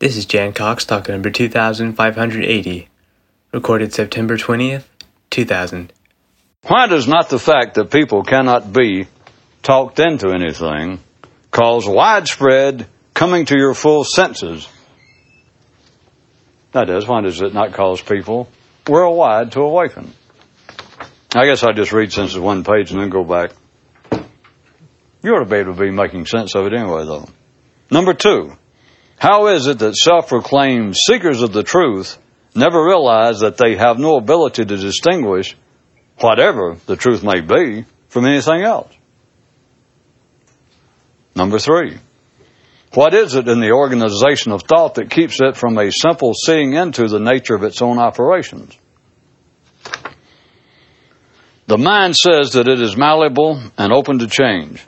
This is Jan Cox talking number 2580, recorded September 20th, 2000. Why does not the fact that people cannot be talked into anything cause widespread coming to your full senses? That is, why does it not cause people worldwide to awaken? I guess I'll just read since it's one page and then go back. You ought to be able to be making sense of it anyway, though. Number two, how is it that self-proclaimed seekers of the truth never realize that they have no ability to distinguish whatever the truth may be from anything else? Number three, what is it in the organization of thought that keeps it from a simple seeing into the nature of its own operations? The mind says that it is malleable and open to change,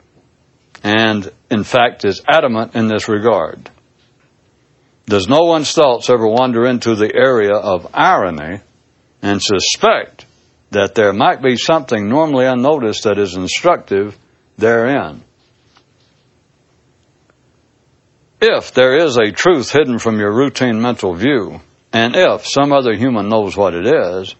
and in fact is adamant in this regard. Does no one's thoughts ever wander into the area of irony and suspect that there might be something normally unnoticed that is instructive therein? If there is a truth hidden from your routine mental view, and if some other human knows what it is,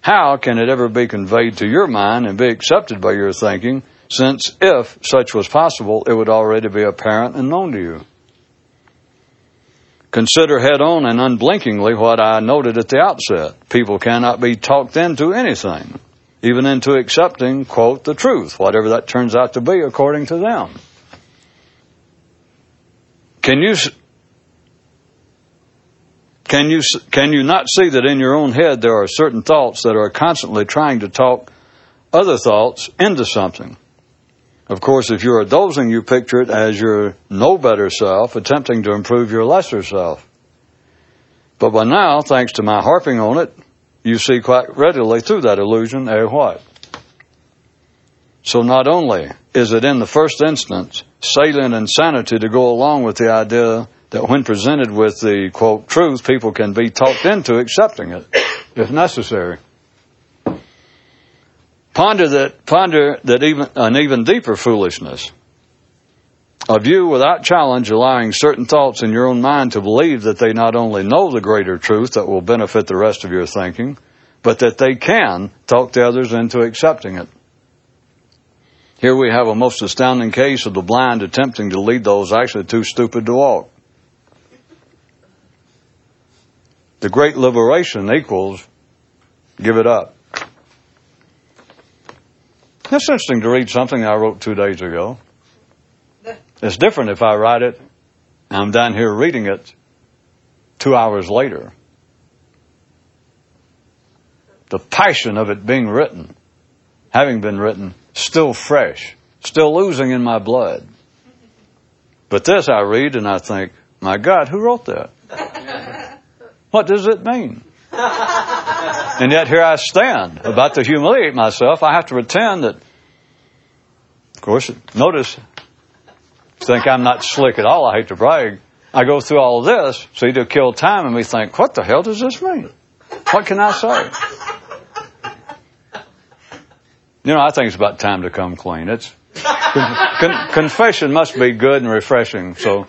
how can it ever be conveyed to your mind and be accepted by your thinking, since if such was possible, it would already be apparent and known to you? Consider head on and unblinkingly what I noted at the outset. People cannot be talked into anything, even into accepting, quote, the truth, whatever that turns out to be according to them. Can you can you can you not see that in your own head there are certain thoughts that are constantly trying to talk other thoughts into something? Of course, if you're a dozing, you picture it as your no better self attempting to improve your lesser self. But by now, thanks to my harping on it, you see quite readily through that illusion a what? So not only is it in the first instance salient insanity to go along with the idea that when presented with the quote truth, people can be talked into accepting it if necessary. Ponder that ponder that even an even deeper foolishness. A view without challenge allowing certain thoughts in your own mind to believe that they not only know the greater truth that will benefit the rest of your thinking, but that they can talk the others into accepting it. Here we have a most astounding case of the blind attempting to lead those actually too stupid to walk. The great liberation equals give it up. It's interesting to read something I wrote two days ago. It's different if I write it and I'm down here reading it two hours later. The passion of it being written, having been written, still fresh, still oozing in my blood. But this I read and I think, my God, who wrote that? What does it mean? and yet here I stand, about to humiliate myself. I have to pretend that, of course, notice, think I'm not slick at all. I hate to brag. I go through all this, so you to kill time, and we think, what the hell does this mean? What can I say? You know, I think it's about time to come clean. It's con- con- confession must be good and refreshing. So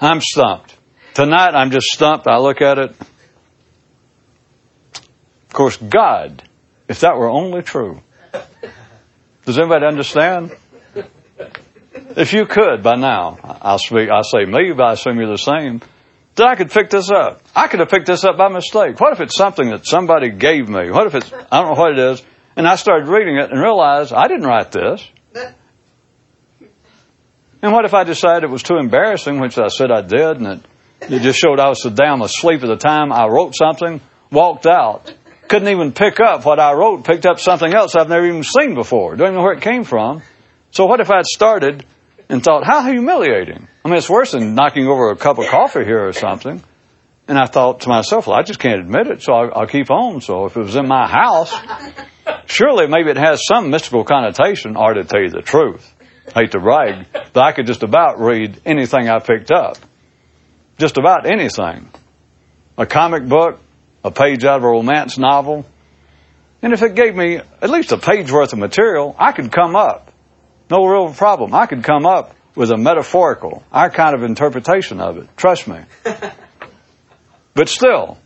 I'm stumped. Tonight I'm just stumped. I look at it. Of course, God, if that were only true. Does anybody understand? If you could by now, I'll speak, I'll say me, but I assume you're the same, that I could pick this up. I could have picked this up by mistake. What if it's something that somebody gave me? What if it's, I don't know what it is, and I started reading it and realized I didn't write this. And what if I decided it was too embarrassing, which I said I did, and it, it just showed I was so damn asleep at the time I wrote something, walked out, couldn't even pick up what I wrote, picked up something else I've never even seen before, don't even know where it came from. So what if I'd started and thought, how humiliating? I mean, it's worse than knocking over a cup of coffee here or something. And I thought to myself, well, I just can't admit it, so I'll, I'll keep on. So if it was in my house, surely maybe it has some mystical connotation, or to tell you the truth, hate to brag, but I could just about read anything I picked up. Just about anything. A comic book, a page out of a romance novel. And if it gave me at least a page worth of material, I could come up. No real problem. I could come up with a metaphorical, our kind of interpretation of it. Trust me. but still,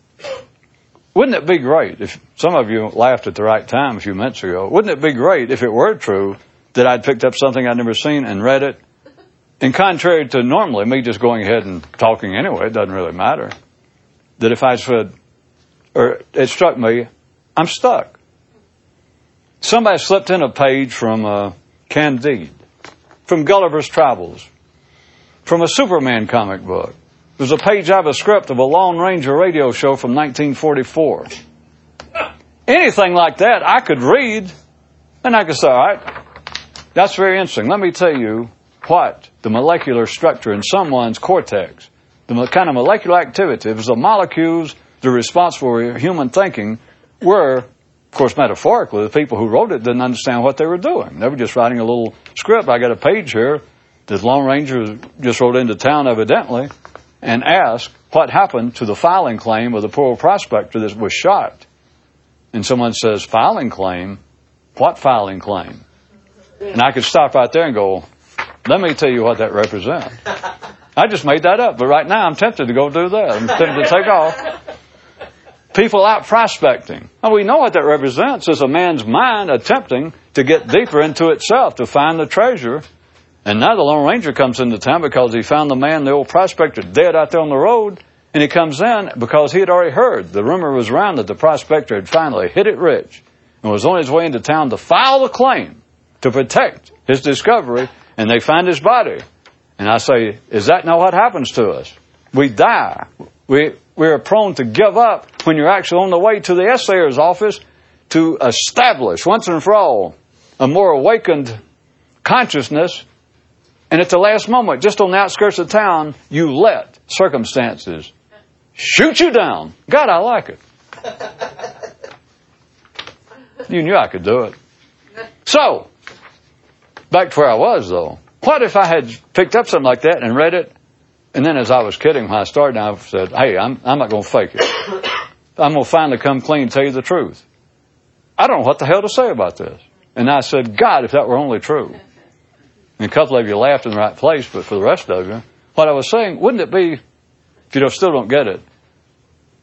wouldn't it be great if some of you laughed at the right time a few minutes ago? Wouldn't it be great if it were true that I'd picked up something I'd never seen and read it? And contrary to normally me just going ahead and talking anyway, it doesn't really matter. That if I said, or it struck me, I'm stuck. Somebody slipped in a page from uh, Candide, from Gulliver's Travels, from a Superman comic book. There's a page out of a script of a Lone Ranger radio show from 1944. Anything like that, I could read, and I could say, all right, that's very interesting. Let me tell you what the molecular structure in someone's cortex, the kind of molecular activity, it was the molecules that are responsible for human thinking, were of course, metaphorically, the people who wrote it didn't understand what they were doing. They were just writing a little script. I got a page here. This Lone Ranger just rode into town, evidently, and asked what happened to the filing claim of the poor prospector that was shot. And someone says, filing claim? What filing claim? And I could stop right there and go, let me tell you what that represents. I just made that up, but right now I'm tempted to go do that. I'm tempted to take off people out prospecting. And we know what that represents is a man's mind attempting to get deeper into itself to find the treasure. And now the Lone Ranger comes into town because he found the man, the old prospector, dead out there on the road. And he comes in because he had already heard. The rumor was around that the prospector had finally hit it rich and was on his way into town to file the claim to protect his discovery. And they find his body. And I say, is that not what happens to us? We die. We, we are prone to give up when you're actually on the way to the assayer's office to establish once and for all a more awakened consciousness. And at the last moment, just on the outskirts of town, you let circumstances shoot you down. God, I like it. You knew I could do it. So, back to where I was though. What if I had picked up something like that and read it and then as I was kidding when I started, I said, hey, I'm, I'm not going to fake it. I'm going to finally come clean and tell you the truth. I don't know what the hell to say about this. And I said, God, if that were only true. And a couple of you laughed in the right place, but for the rest of you, what I was saying, wouldn't it be, if you still don't get it,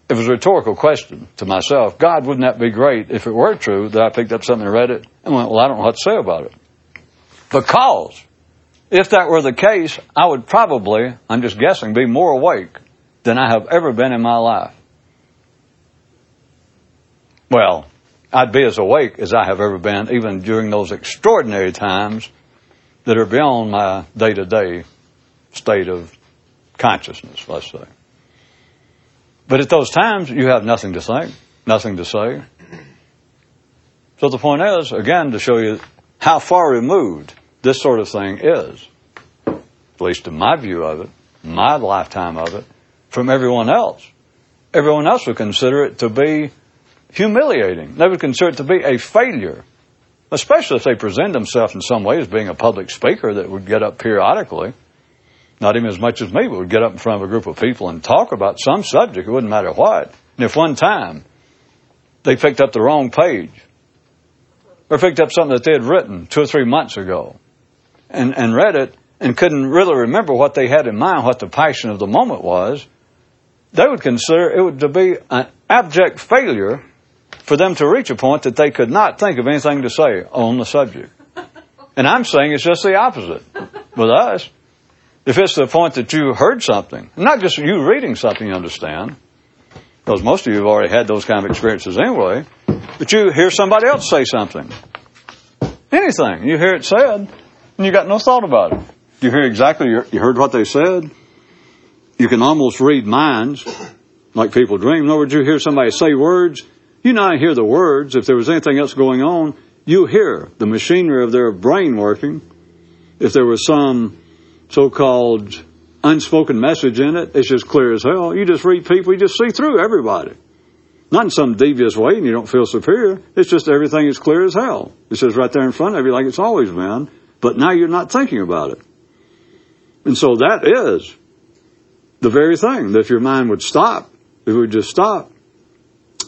it was a rhetorical question to myself. God, wouldn't that be great if it were true that I picked up something and read it and went, well, I don't know what to say about it. Because if that were the case, I would probably, I'm just guessing, be more awake than I have ever been in my life. Well, I'd be as awake as I have ever been, even during those extraordinary times that are beyond my day to day state of consciousness, let's say. But at those times, you have nothing to think, nothing to say. So the point is, again, to show you how far removed this sort of thing is, at least in my view of it, my lifetime of it, from everyone else. Everyone else would consider it to be humiliating. They would consider it to be a failure, especially if they present themselves in some way as being a public speaker that would get up periodically. Not even as much as me, but would get up in front of a group of people and talk about some subject, it wouldn't matter what. And if one time they picked up the wrong page, or picked up something that they had written two or three months ago, and, and read it and couldn't really remember what they had in mind, what the passion of the moment was, they would consider it would to be an abject failure for them to reach a point that they could not think of anything to say on the subject. And I'm saying it's just the opposite with us. If it's the point that you heard something, not just you reading something, you understand, because most of you have already had those kind of experiences anyway, but you hear somebody else say something. Anything. You hear it said, and you got no thought about it. You hear exactly, you heard what they said. You can almost read minds, like people dream. In other words, you hear somebody say words, you not hear the words. If there was anything else going on, you hear the machinery of their brain working. If there was some so-called unspoken message in it, it's just clear as hell. You just read people, you just see through everybody. Not in some devious way and you don't feel superior. It's just everything is clear as hell. It says right there in front of you like it's always been but now you're not thinking about it. And so that is the very thing that if your mind would stop, it would just stop.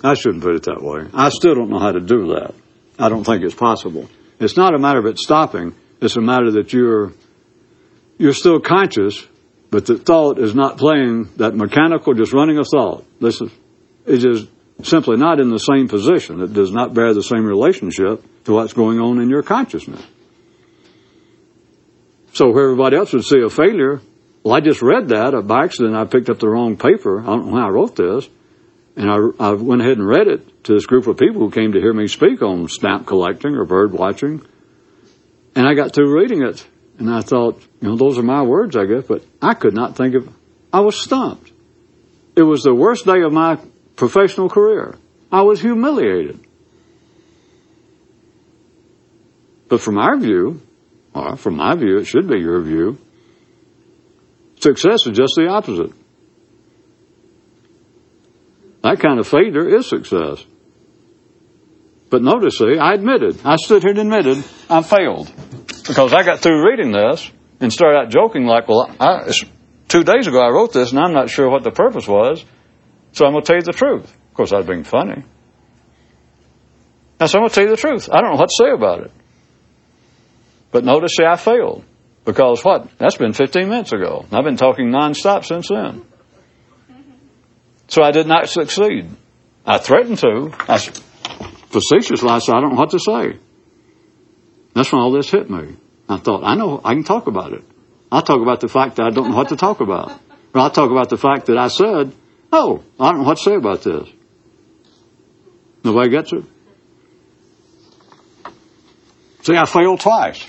I shouldn't put it that way. I still don't know how to do that. I don't think it's possible. It's not a matter of it stopping. It's a matter that you're you're still conscious, but the thought is not playing that mechanical, just running of thought. This is, it is simply not in the same position. It does not bear the same relationship to what's going on in your consciousness. So where everybody else would see a failure, well, I just read that by accident. I picked up the wrong paper. I don't know when I wrote this. And I, I went ahead and read it to this group of people who came to hear me speak on stamp collecting or bird watching. And I got through reading it. And I thought, you know, those are my words, I guess, but I could not think of, I was stumped. It was the worst day of my professional career. I was humiliated. But from our view, or from my view, it should be your view, success is just the opposite. That kind of failure is success. But notice, see, I admitted, I stood here and admitted I failed. Because I got through reading this and started out joking like, well, I, two days ago I wrote this and I'm not sure what the purpose was, so I'm going to tell you the truth. Of course, I was being funny. Now, so I'm going to tell you the truth. I don't know what to say about it. But notice, see, I failed. Because what? That's been 15 minutes ago. I've been talking nonstop since then. So I did not succeed. I threatened to. I facetiously I said, I don't know what to say. That's when all this hit me. I thought, I know, I can talk about it. I'll talk about the fact that I don't know what to talk about. Or I'll talk about the fact that I said, oh, I don't know what to say about this. Nobody gets it? See, I failed twice.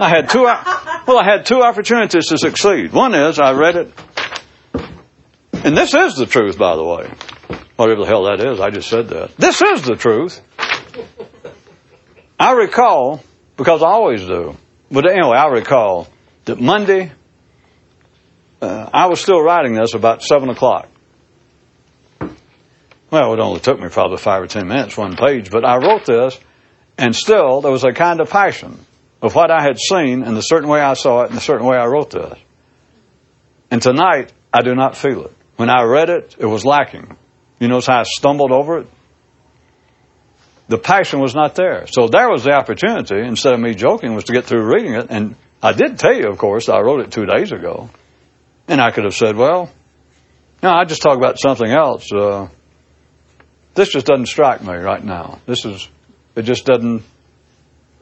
I had two, well, I had two opportunities to succeed. One is I read it, and this is the truth, by the way. Whatever the hell that is, I just said that. This is the truth. I recall because I always do. But anyway, I recall that Monday, uh, I was still writing this about 7 o'clock. Well, it only took me probably five or ten minutes, one page, but I wrote this, and still there was a kind of passion of what I had seen and the certain way I saw it and the certain way I wrote this. And tonight, I do not feel it. When I read it, it was lacking. You notice how I stumbled over it? the passion was not there. So there was the opportunity, instead of me joking, was to get through reading it. And I did tell you, of course, I wrote it two days ago. And I could have said, well, no, I just talk about something else. Uh, this just doesn't strike me right now. This is, it just doesn't,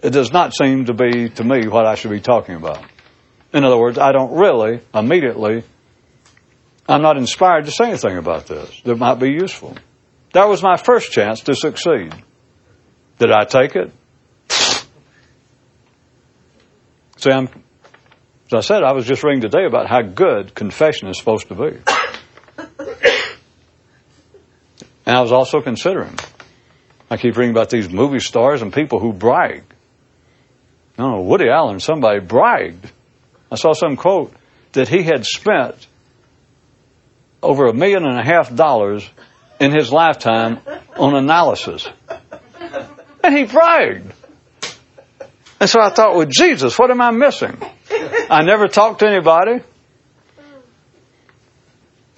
it does not seem to be, to me, what I should be talking about. In other words, I don't really, immediately, I'm not inspired to say anything about this that might be useful. That was my first chance to succeed. Did I take it? See, I'm, as I said, I was just reading today about how good confession is supposed to be. And I was also considering, I keep reading about these movie stars and people who brag. I Woody Allen, somebody bragged. I saw some quote that he had spent over a million and a half dollars in his lifetime on analysis. And he bragged. And so I thought, well, Jesus, what am I missing? I never talked to anybody.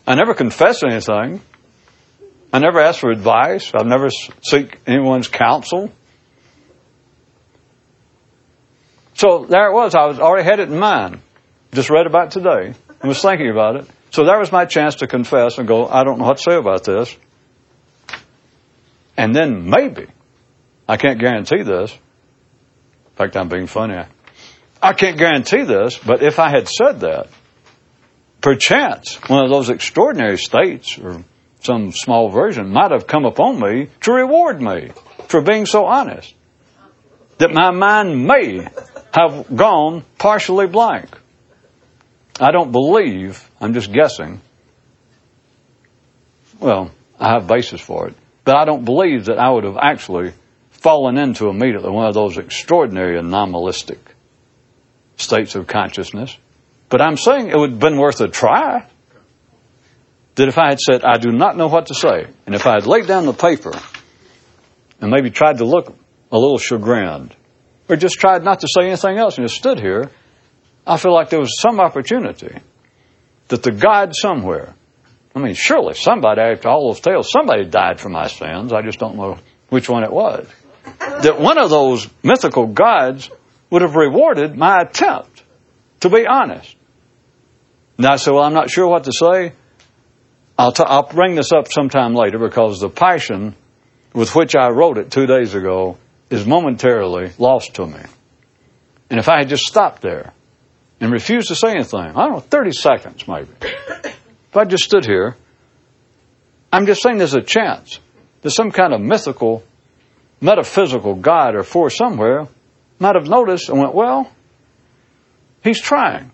I never confess anything. I never ask for advice. I've never seek anyone's counsel. So there it was. I was already had it in mind. Just read about today and was thinking about it. So there was my chance to confess and go, I don't know what to say about this. And then maybe I can't guarantee this. In fact, I'm being funny. I can't guarantee this, but if I had said that, perchance one of those extraordinary states or some small version might have come upon me to reward me for being so honest. That my mind may have gone partially blank. I don't believe, I'm just guessing. Well, I have basis for it. But I don't believe that I would have actually fallen into immediately one of those extraordinary anomalistic states of consciousness. But I'm saying it would have been worth a try. That if I had said, I do not know what to say, and if I had laid down the paper and maybe tried to look a little chagrined, or just tried not to say anything else and just stood here, I feel like there was some opportunity that the God somewhere, I mean, surely somebody, after all those tales, somebody died for my sins. I just don't know which one it was that one of those mythical gods would have rewarded my attempt to be honest. And I said, well, I'm not sure what to say. I'll, t- I'll bring this up sometime later because the passion with which I wrote it two days ago is momentarily lost to me. And if I had just stopped there and refused to say anything, I don't know, 30 seconds maybe, if I just stood here, I'm just saying there's a chance there's some kind of mythical, metaphysical God or force somewhere might have noticed and went, well, he's trying.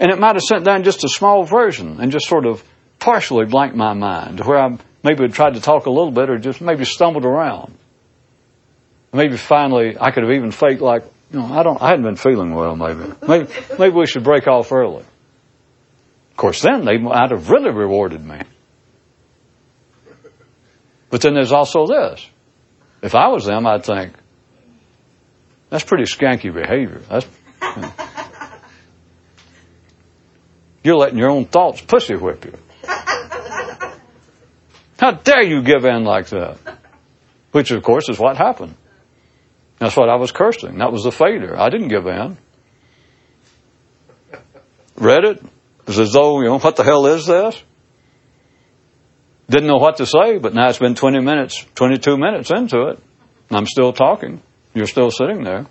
And it might have sent down just a small version and just sort of partially blanked my mind to where I maybe tried to talk a little bit or just maybe stumbled around. Maybe finally I could have even faked like, you know, I don't, I hadn't been feeling well maybe. Maybe, maybe we should break off early. Of course then they might have really rewarded me. But then there's also this. If I was them, I'd think, that's pretty skanky behavior. That's, you're letting your own thoughts pussy whip you. How dare you give in like that? Which, of course, is what happened. That's what I was cursing. That was the failure. I didn't give in. Read it. It was as though, you know, what the hell is this? Didn't know what to say, but now it's been 20 minutes, 22 minutes into it. And I'm still talking. You're still sitting there.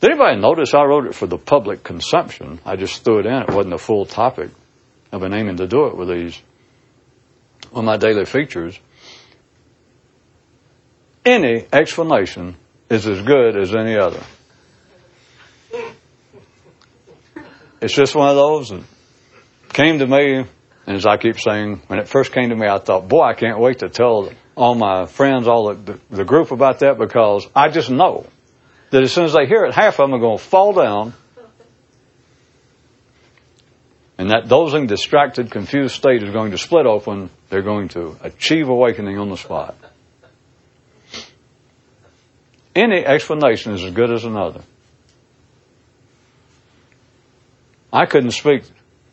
Did anybody notice I wrote it for the public consumption? I just threw it in. It wasn't a full topic. I've been aiming to do it with these on my daily features. Any explanation is as good as any other. It's just one of those that came to me and as I keep saying, when it first came to me, I thought, boy, I can't wait to tell all my friends, all the, the group about that because I just know that as soon as they hear it, half of them are going to fall down. And that dozing, distracted, confused state is going to split open. They're going to achieve awakening on the spot. Any explanation is as good as another. I couldn't speak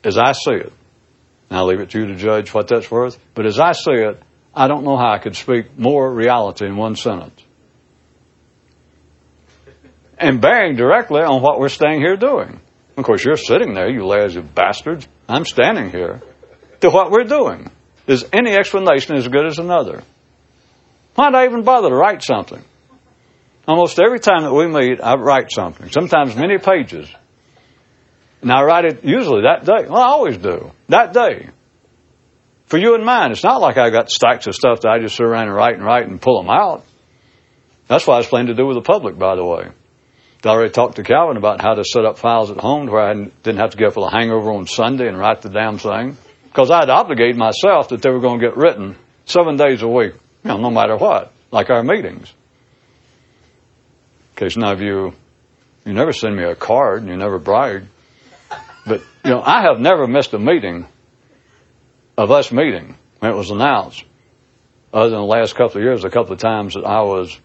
as I see it and I'll leave it to you to judge what that's worth. But as I see it, I don't know how I could speak more reality in one sentence. And bearing directly on what we're staying here doing. Of course, you're sitting there, you lazy bastards. I'm standing here. To what we're doing. Is any explanation as good as another? Why'd I even bother to write something? Almost every time that we meet, I write something, sometimes many pages. And I write it usually that day. Well, I always do. That day. For you and mine, it's not like I got stacks of stuff that I just sit around and write and write and pull them out. That's what I was planning to do with the public, by the way. I already talked to Calvin about how to set up files at home where I didn't have to get for a hangover on Sunday and write the damn thing. Because I'd obligated myself that they were going to get written seven days a week, you know, no matter what, like our meetings. Case none of you, you never send me a card and you never brag. But, you know, I have never missed a meeting of us meeting when it was announced, other than the last couple of years, a couple of times that I was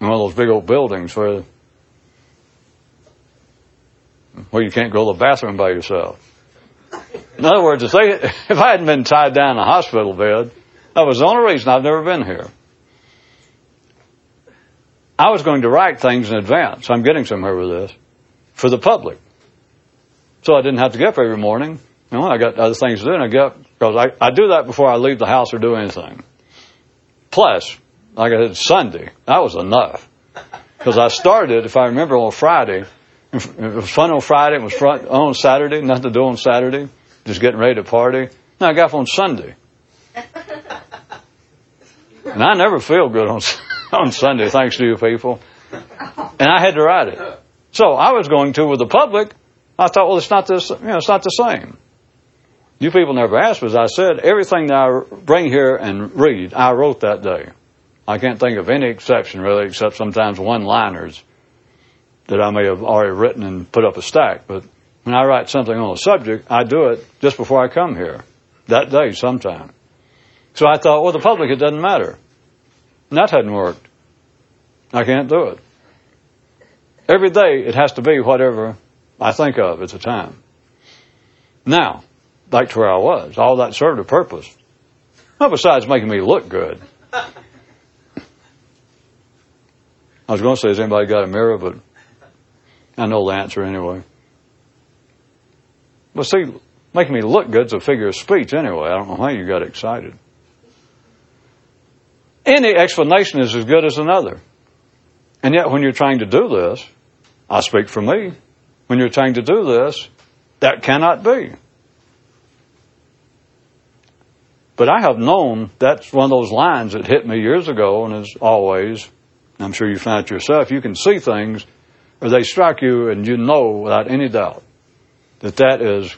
in one of those big old buildings where where you can't go to the bathroom by yourself. In other words, if, they, if I hadn't been tied down in a hospital bed, that was the only reason I've never been here. I was going to write things in advance. I'm getting somewhere with this for the public. So I didn't have to get up every morning. You know, I got other things to do, and I get up because I, I do that before I leave the house or do anything. Plus, like I said, Sunday, that was enough. Because I started, if I remember, on Friday. It was fun on Friday. It was fun on Saturday. Nothing to do on Saturday. Just getting ready to party. Now I got up on Sunday. And I never feel good on, on Sunday, thanks to you people. And I had to write it. So I was going to with the public, I thought, well, it's not this, you know, it's not the same. You people never asked, but as I said, everything that I bring here and read, I wrote that day. I can't think of any exception really, except sometimes one-liners that I may have already written and put up a stack. But when I write something on a subject, I do it just before I come here, that day sometime. So I thought, well, the public, it doesn't matter. And that hadn't worked. I can't do it. Every day it has to be whatever I think of at the time. Now, back to where I was. All that served a purpose. Besides making me look good. I was going to say, has anybody got a mirror? But I know the answer anyway. Well, see, making me look good's a figure of speech anyway. I don't know why you got excited. Any explanation is as good as another. And yet, when you're trying to do this, I speak for me, when you're trying to do this, that cannot be. But I have known that's one of those lines that hit me years ago, and as always, I'm sure you found it yourself, you can see things, or they strike you, and you know without any doubt that that is,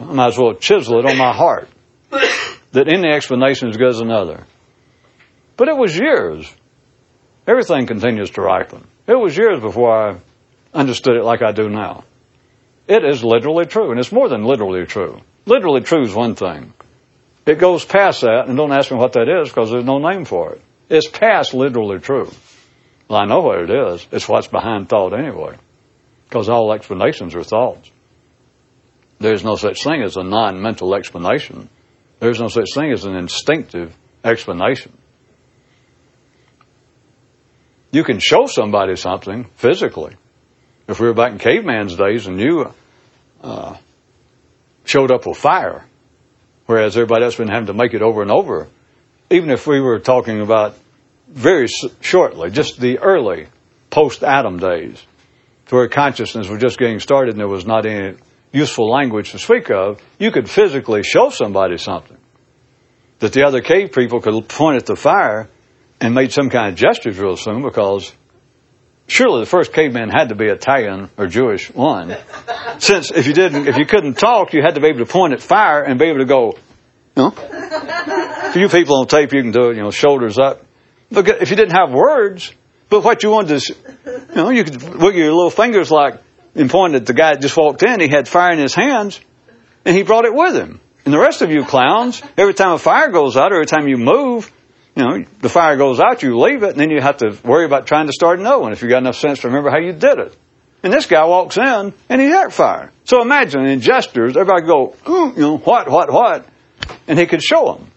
I might as well chisel it on my heart, that any explanation is good as another. But it was years. Everything continues to ripen. It was years before I understood it like I do now. It is literally true, and it's more than literally true. Literally true is one thing. It goes past that, and don't ask me what that is because there's no name for it. It's past literally true. Well, I know what it is. It's what's behind thought anyway, because all explanations are thoughts. There's no such thing as a non mental explanation, there's no such thing as an instinctive explanation. You can show somebody something physically. If we were back in caveman's days and you uh, showed up with fire, whereas everybody else been having to make it over and over, even if we were talking about very shortly, just the early post-Adam days, where consciousness was just getting started and there was not any useful language to speak of, you could physically show somebody something. That the other cave people could point at the fire and made some kind of gestures real soon because surely the first caveman had to be Italian or Jewish one. Since if you didn't, if you couldn't talk, you had to be able to point at fire and be able to go, you know. For you people on tape, you can do it, you know, shoulders up. But if you didn't have words, but what you wanted to, you know, you could wiggle your little fingers like and point at the guy that just walked in. He had fire in his hands, and he brought it with him. And the rest of you clowns, every time a fire goes out, every time you move, you know, the fire goes out, you leave it, and then you have to worry about trying to start another one if you got enough sense to remember how you did it. And this guy walks in and he's at fire. So imagine in gestures, everybody go, you know, what, what, what, and he could show them,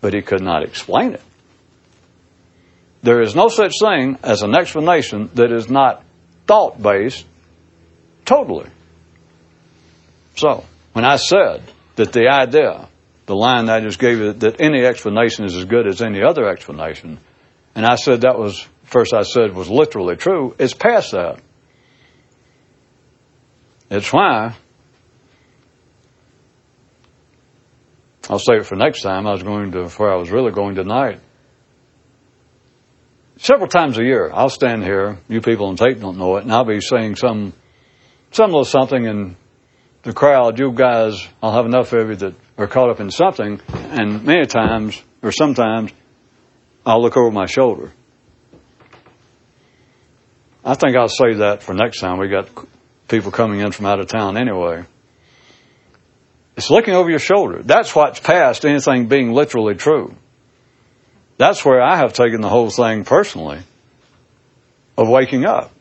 but he could not explain it. There is no such thing as an explanation that is not thought based totally. So, when I said that the idea the line I just gave you that any explanation is as good as any other explanation. And I said that was, first I said was literally true. It's past that. It's why, I'll save it for next time. I was going to, where I was really going tonight. Several times a year, I'll stand here, you people on tape don't know it, and I'll be saying some, some little something in the crowd, you guys, I'll have enough of you that are caught up in something, and many times, or sometimes, I'll look over my shoulder. I think I'll say that for next time. We got people coming in from out of town anyway. It's looking over your shoulder. That's what's past anything being literally true. That's where I have taken the whole thing personally of waking up.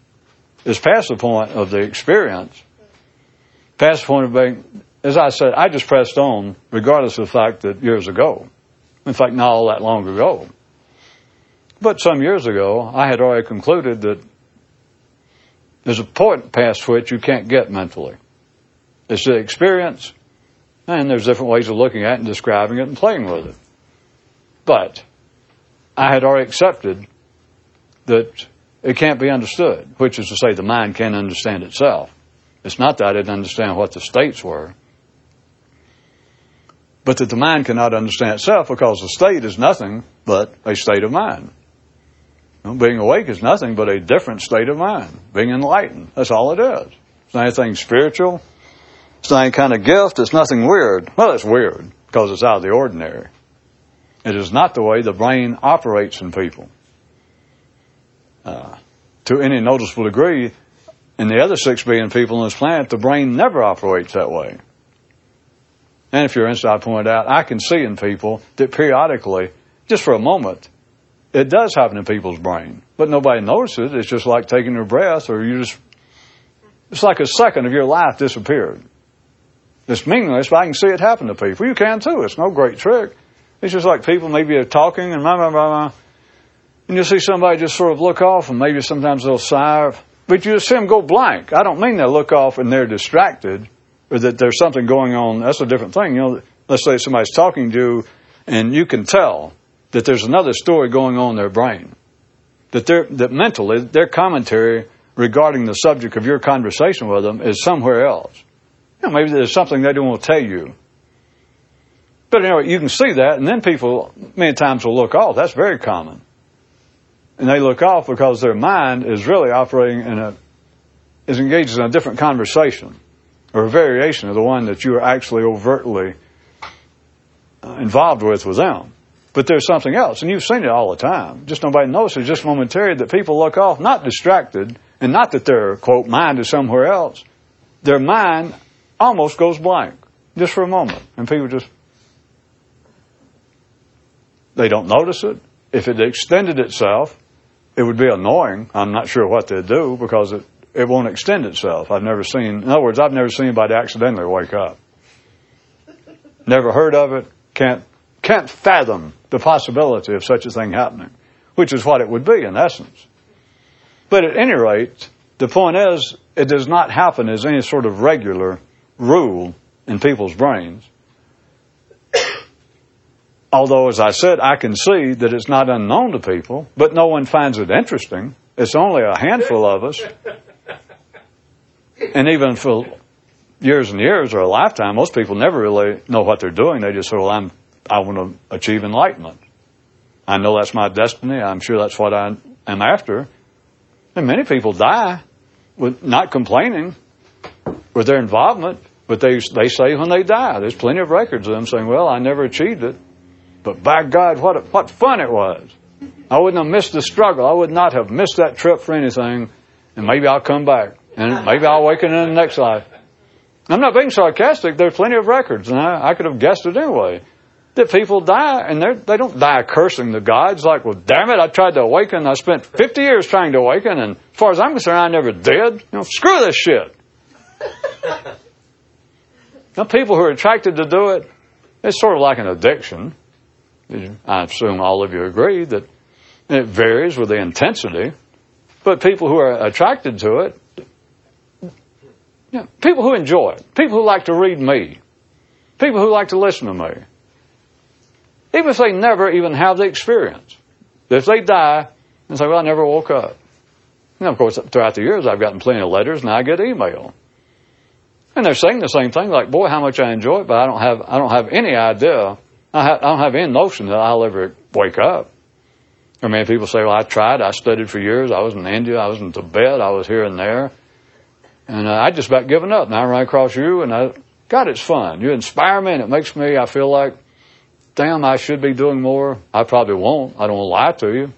It's past the point of the experience, past the point of being as I said, I just pressed on, regardless of the fact that years ago, in fact, not all that long ago, but some years ago, I had already concluded that there's a point past which you can't get mentally. It's the experience, and there's different ways of looking at it and describing it and playing with it. But I had already accepted that it can't be understood, which is to say the mind can't understand itself. It's not that I didn't understand what the states were but that the mind cannot understand itself because the state is nothing but a state of mind. Being awake is nothing but a different state of mind. Being enlightened, that's all it is. It's not anything spiritual. It's not any kind of gift. It's nothing weird. Well, it's weird because it's out of the ordinary. It is not the way the brain operates in people. Uh, to any noticeable degree, in the other six billion people on this planet, the brain never operates that way. And if you're interested, I point out, I can see in people that periodically, just for a moment, it does happen in people's brain. But nobody notices. It's just like taking your breath or you just, it's like a second of your life disappeared. It's meaningless, but I can see it happen to people. You can too. It's no great trick. It's just like people maybe are talking and blah, blah, blah, blah. And you'll see somebody just sort of look off and maybe sometimes they'll sigh But you just see them go blank. I don't mean they look off and they're distracted or that there's something going on. That's a different thing. You know, let's say somebody's talking to you and you can tell that there's another story going on in their brain. That they're, that mentally, their commentary regarding the subject of your conversation with them is somewhere else. You know, maybe there's something they don't want to tell you. But anyway, you can see that, and then people many times will look off. That's very common. And they look off because their mind is really operating in a, is engaged in a different conversation or a variation of the one that you are actually overtly uh, involved with with them. But there's something else, and you've seen it all the time. Just nobody notices, just momentary, that people look off, not distracted, and not that their, quote, mind is somewhere else. Their mind almost goes blank, just for a moment. And people just, they don't notice it. If it extended itself, it would be annoying. I'm not sure what they'd do because it, it won't extend itself. I've never seen, in other words, I've never seen anybody accidentally wake up. Never heard of it, can't, can't fathom the possibility of such a thing happening, which is what it would be in essence. But at any rate, the point is, it does not happen as any sort of regular rule in people's brains. Although, as I said, I can see that it's not unknown to people, but no one finds it interesting. It's only a handful of us. And even for years and years or a lifetime, most people never really know what they're doing. They just say, well, I'm, I want to achieve enlightenment. I know that's my destiny. I'm sure that's what I am after. And many people die with not complaining with their involvement, but they, they say when they die, there's plenty of records of them saying, well, I never achieved it. But by God, what, what fun it was. I wouldn't have missed the struggle. I would not have missed that trip for anything. And maybe I'll come back. And maybe I'll awaken in the next life. I'm not being sarcastic. There's plenty of records, and I, I could have guessed it anyway. That people die, and they don't die cursing the gods like, well, damn it, I tried to awaken. I spent 50 years trying to awaken, and as far as I'm concerned, I never did. You know, screw this shit. now, people who are attracted to do it, it's sort of like an addiction. I assume all of you agree that it varies with the intensity. But people who are attracted to it, know, people who enjoy it, people who like to read me, people who like to listen to me, even if they never even have the experience, if they die and say, well, I never woke up. And of course, throughout the years, I've gotten plenty of letters and I get email. And they're saying the same thing, like, boy, how much I enjoy it, but I don't have, I don't have any idea I, ha- I don't have any notion that I'll ever wake up. I mean, people say, well, I tried. I studied for years. I was in India. I was in Tibet. I was here and there. And I just about given up. And I run across you, and I, God, it's fun. You inspire me, and it makes me, I feel like, damn, I should be doing more. I probably won't. I don't want to lie to you.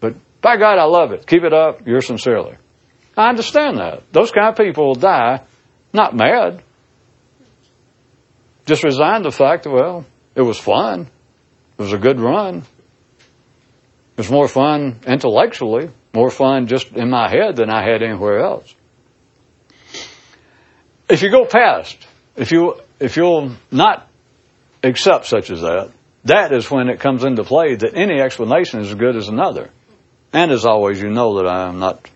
But by God, I love it. Keep it up. You're sincerely. I understand that. Those kind of people will die not mad, just resigned to the fact that, well, it was fun. It was a good run. It was more fun intellectually, more fun just in my head than I had anywhere else. If you go past, if you if you'll not accept such as that, that is when it comes into play that any explanation is as good as another. And as always, you know that I am not.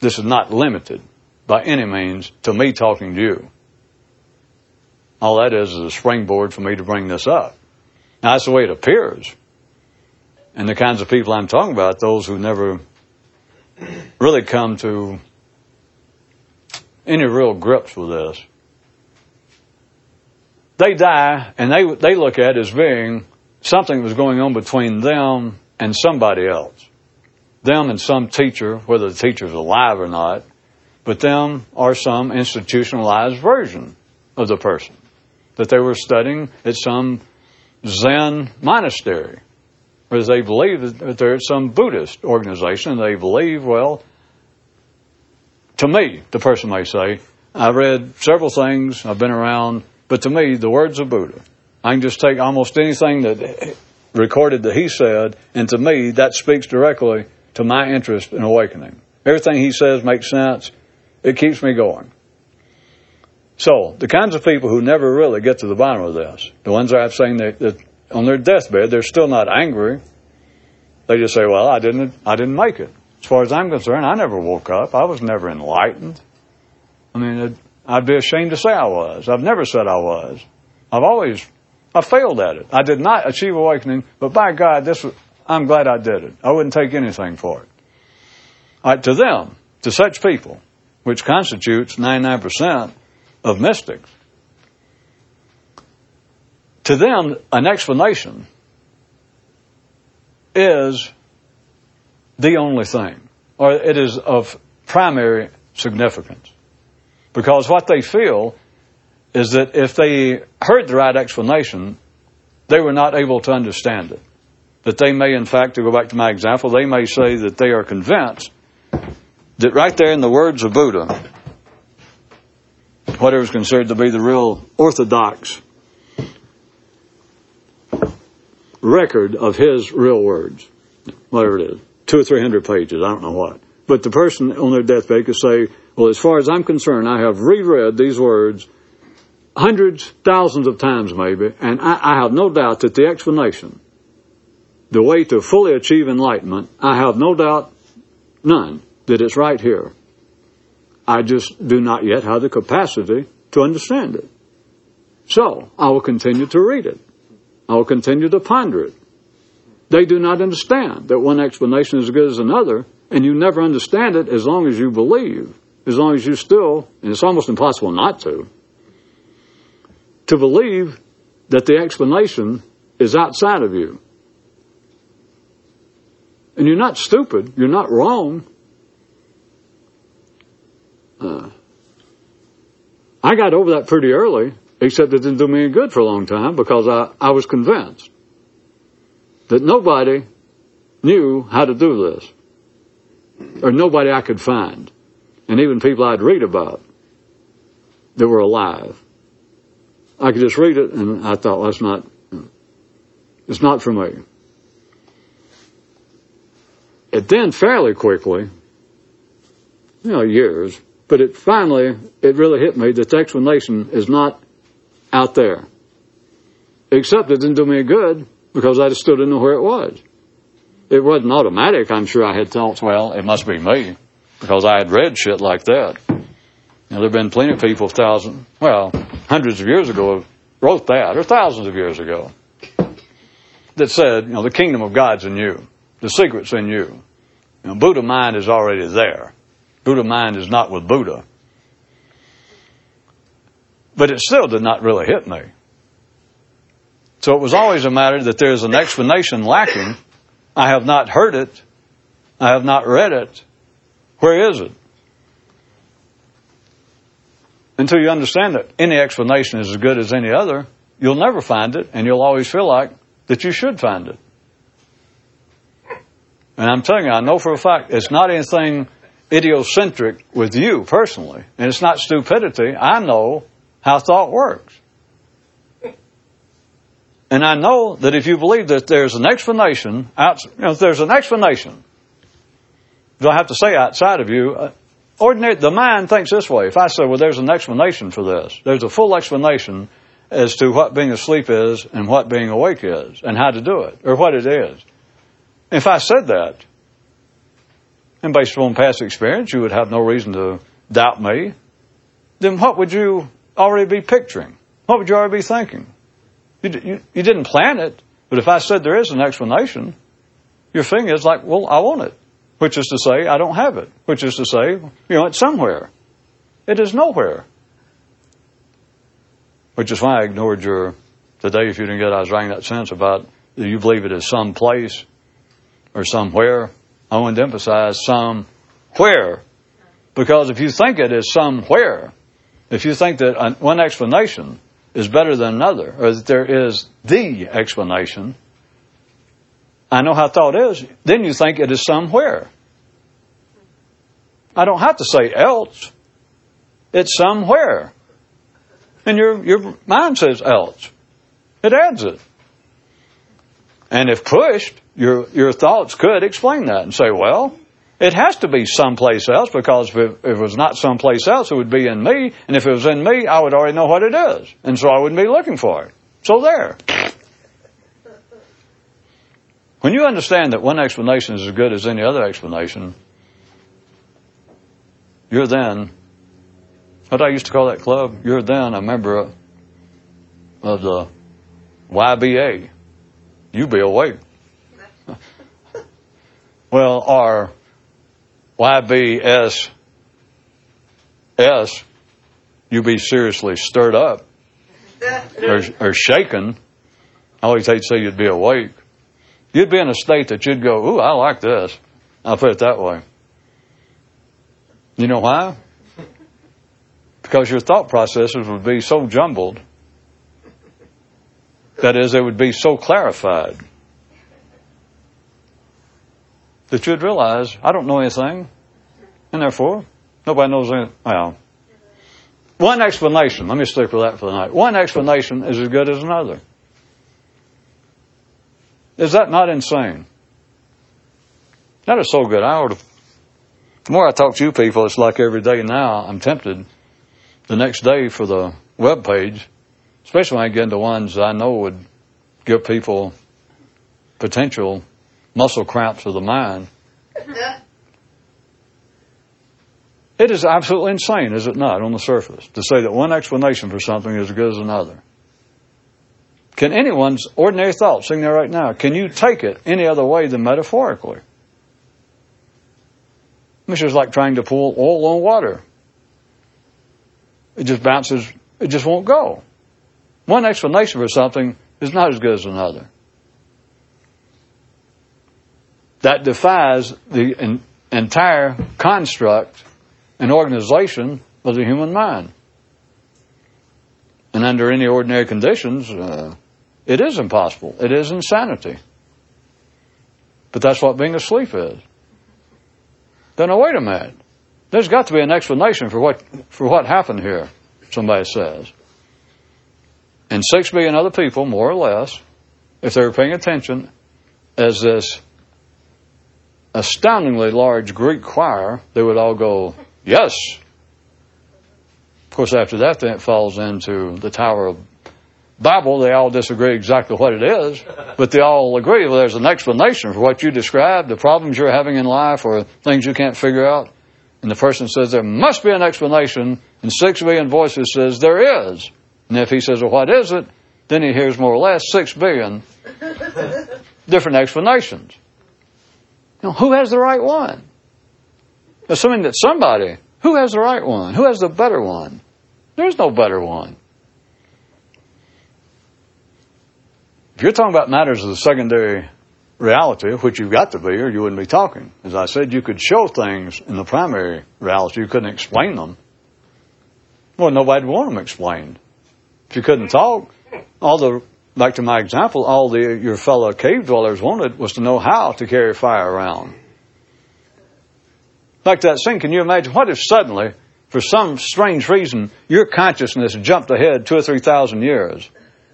This is not limited by any means to me talking to you. All that is is a springboard for me to bring this up. Now, that's the way it appears. And the kinds of people I'm talking about, those who never really come to any real grips with this, they die and they, they look at it as being something that was going on between them and somebody else. Them and some teacher, whether the teacher's alive or not, but them are some institutionalized version of the person that they were studying at some Zen monastery, or they believe that they're at some Buddhist organization, and they believe, well, to me, the person may say, I've read several things, I've been around, but to me, the words of Buddha, I can just take almost anything that recorded that he said, and to me, that speaks directly to my interest in awakening. Everything he says makes sense. It keeps me going. So, the kinds of people who never really get to the bottom of this, the ones I've seen that, that on their deathbed, they're still not angry. They just say, well, I didn't, I didn't make it. As far as I'm concerned, I never woke up. I was never enlightened. I mean, I'd be ashamed to say I was. I've never said I was. I've always, I failed at it. I did not achieve awakening, but by God, this was, I'm glad I did it. I wouldn't take anything for it. To them, to such people, which constitutes 99% of mystics, to them, an explanation is the only thing, or it is of primary significance. Because what they feel is that if they heard the right explanation, they were not able to understand it. That they may, in fact, to go back to my example, they may say that they are convinced that right there in the words of Buddha, whatever is considered to be the real orthodox record of his real words, whatever it is, two or three hundred pages, I don't know what. But the person on their deathbed could say, well, as far as I'm concerned, I have reread these words hundreds, thousands of times maybe, and I, I have no doubt that the explanation, the way to fully achieve enlightenment, I have no doubt, none, that it's right here. I just do not yet have the capacity to understand it. So, I will continue to read it. I will continue to ponder it. They do not understand that one explanation is as good as another, and you never understand it as long as you believe, as long as you still, and it's almost impossible not to, to believe that the explanation is outside of you. And you're not stupid, you're not wrong. Uh, I got over that pretty early except it didn't do me any good for a long time because I, I was convinced that nobody knew how to do this, or nobody I could find, and even people I'd read about that were alive. I could just read it, and I thought, that's not, it's not for me. It then fairly quickly, you know, years, but it finally, it really hit me that the explanation is not out there. Except it didn't do me good because I just still didn't know where it was. It wasn't automatic. I'm sure I had thoughts, well, it must be me because I had read shit like that. Know, there have been plenty of people, thousands, well, hundreds of years ago, wrote that, or thousands of years ago, that said, you know, the kingdom of God's in you. The secret's in you. you know, Buddha mind is already there. Buddha mind is not with Buddha. But it still did not really hit me. So it was always a matter that there's an explanation lacking. I have not heard it. I have not read it. Where is it? Until you understand that any explanation is as good as any other, you'll never find it, and you'll always feel like that you should find it. And I'm telling you, I know for a fact it's not anything idiocentric with you personally, and it's not stupidity. I know how thought works. And I know that if you believe that there's an explanation, out, you know, there's an explanation, do I have to say outside of you? Uh, ordinary, the mind thinks this way. If I say, well, there's an explanation for this, there's a full explanation as to what being asleep is and what being awake is and how to do it or what it is. If I said that, and based upon past experience, you would have no reason to doubt me, then what would you already be picturing? What would you already be thinking? You, you, you didn't plan it, but if I said there is an explanation, your thing is like, well, I want it. Which is to say, I don't have it. Which is to say, you know, it's somewhere. It is nowhere. Which is why I ignored your, today if you didn't get I was writing that sentence about you believe it is some place or somewhere. I wanted to emphasize somewhere. Because if you think it is somewhere, if you think that one explanation is better than another, or that there is the explanation, I know how thought is, then you think it is somewhere. I don't have to say else. It's somewhere. And your, your mind says else. It adds it. And if pushed, your, your thoughts could explain that and say, well, it has to be someplace else because if it, if it, was not someplace else, it would be in me. And if it was in me, I would already know what it is. And so I wouldn't be looking for it. So there. When you understand that one explanation is as good as any other explanation, you're then, what I used to call that club, you're then a member of, of the YBA. You be awake. well, our YBS S, you be seriously stirred up or, or shaken. I always hate to say you'd be awake. You'd be in a state that you'd go, ooh, I like this. I'll put it that way. You know why? Because your thought processes would be so jumbled. That is, they would be so clarified that you'd realize, I don't know anything, and therefore, nobody knows anything. Well, one explanation, let me stick with that for the night. One explanation is as good as another. Is that not insane? That is so good. I to, the more I talk to you people, it's like every day now, I'm tempted the next day for the web page, especially when I get into ones I know would give people potential muscle cramps of the mind. It is absolutely insane, is it not, on the surface, to say that one explanation for something is as good as another. Can anyone's ordinary thought, sitting there right now, can you take it any other way than metaphorically? This is like trying to pull oil on water. It just bounces, it just won't go. One explanation for something is not as good as another. That defies the entire construct and organization of the human mind. And under any ordinary conditions, uh, it is impossible. It is insanity. But that's what being asleep is. Then, now wait a minute. There's got to be an explanation for what for what happened here. Somebody says. And six billion other people, more or less, if they were paying attention, as this astoundingly large Greek choir, they would all go, Yes. Of course, after that, then it falls into the Tower of Babel. They all disagree exactly what it is, but they all agree well, there's an explanation for what you described, the problems you're having in life, or things you can't figure out. And the person says there must be an explanation, and six billion voices says there is. And if he says, well, what is it? Then he hears more or less six billion different explanations. Who has the right one? assuming that somebody, who has the right one? Who has the better one? There's no better one. If you're talking about matters of the secondary reality, which you've got to be, or you wouldn't be talking. As I said, you could show things in the primary reality, you couldn't explain them. Well, nobody'd want them explained. If you couldn't talk, all the back to my example, all the your fellow cave dwellers wanted was to know how to carry fire around. Like that scene, can you imagine what if suddenly, for some strange reason, your consciousness jumped ahead two or three thousand years,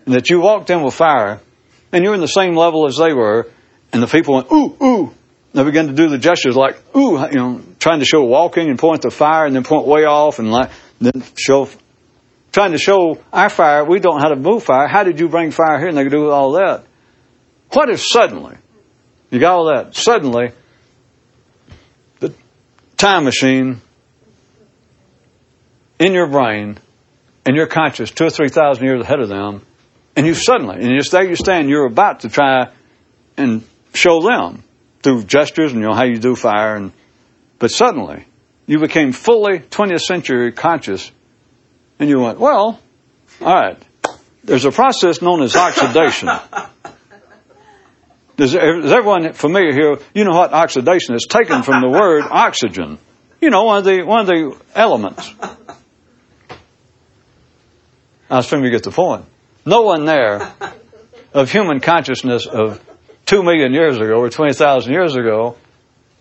and that you walked in with fire, and you're in the same level as they were, and the people went, ooh, ooh. They began to do the gestures like, ooh, you know, trying to show walking and point the fire and then point way off and like, then show, trying to show our fire, we don't know how to move fire. How did you bring fire here? And they could do all that. What if suddenly, you got all that, suddenly the time machine in your brain and you're conscious two or three thousand years ahead of them, and you suddenly, and just there you stand, you're about to try and show them through gestures and you know how you do fire, and but suddenly you became fully 20th century conscious, and you went, well, all right. There's a process known as oxidation. Is, everyone familiar here? You know what oxidation is taken from the word oxygen. You know, one of the, one of the elements. I assume you get the point. No one there of human consciousness of two million years ago or 20,000 years ago,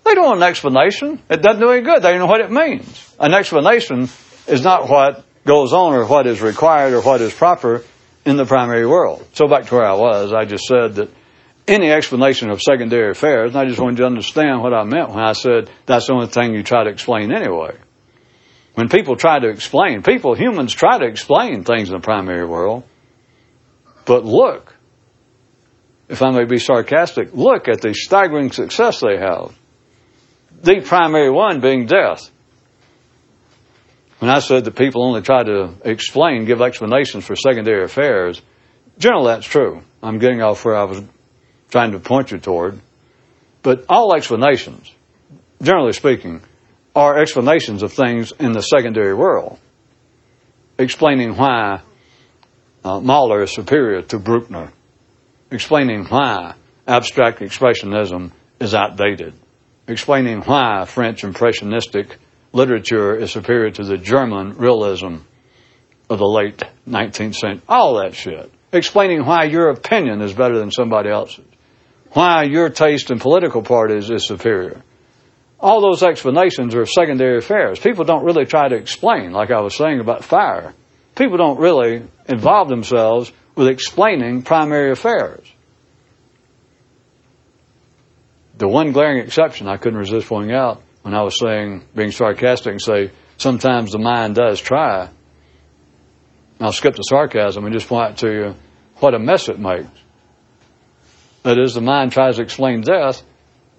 they don't want an explanation. It doesn't do any good. They don't know what it means. An explanation is not what goes on or what is required or what is proper in the primary world. So back to where I was, I just said that any explanation of secondary affairs, and I just wanted you to understand what I meant when I said that's the only thing you try to explain anyway. When people try to explain, people, humans try to explain things in the primary world, but look, if I may be sarcastic, look at the staggering success they have. The primary one being death. When I said that people only try to explain, give explanations for secondary affairs, generally that's true. I'm getting off where I was trying to point you toward. But all explanations, generally speaking, are explanations of things in the secondary world, explaining why uh, Mahler is superior to Bruckner, explaining why abstract expressionism is outdated, explaining why French impressionistic literature is superior to the German realism of the late 19th century. All that shit. Explaining why your opinion is better than somebody else's. Why your taste in political parties is superior. All those explanations are secondary affairs. People don't really try to explain, like I was saying about fire. People don't really involve themselves with explaining primary affairs. The one glaring exception I couldn't resist pointing out when I was saying, being sarcastic and say, sometimes the mind does try. I'll skip the sarcasm and just point to you what a mess it makes. That is, the mind tries to explain death,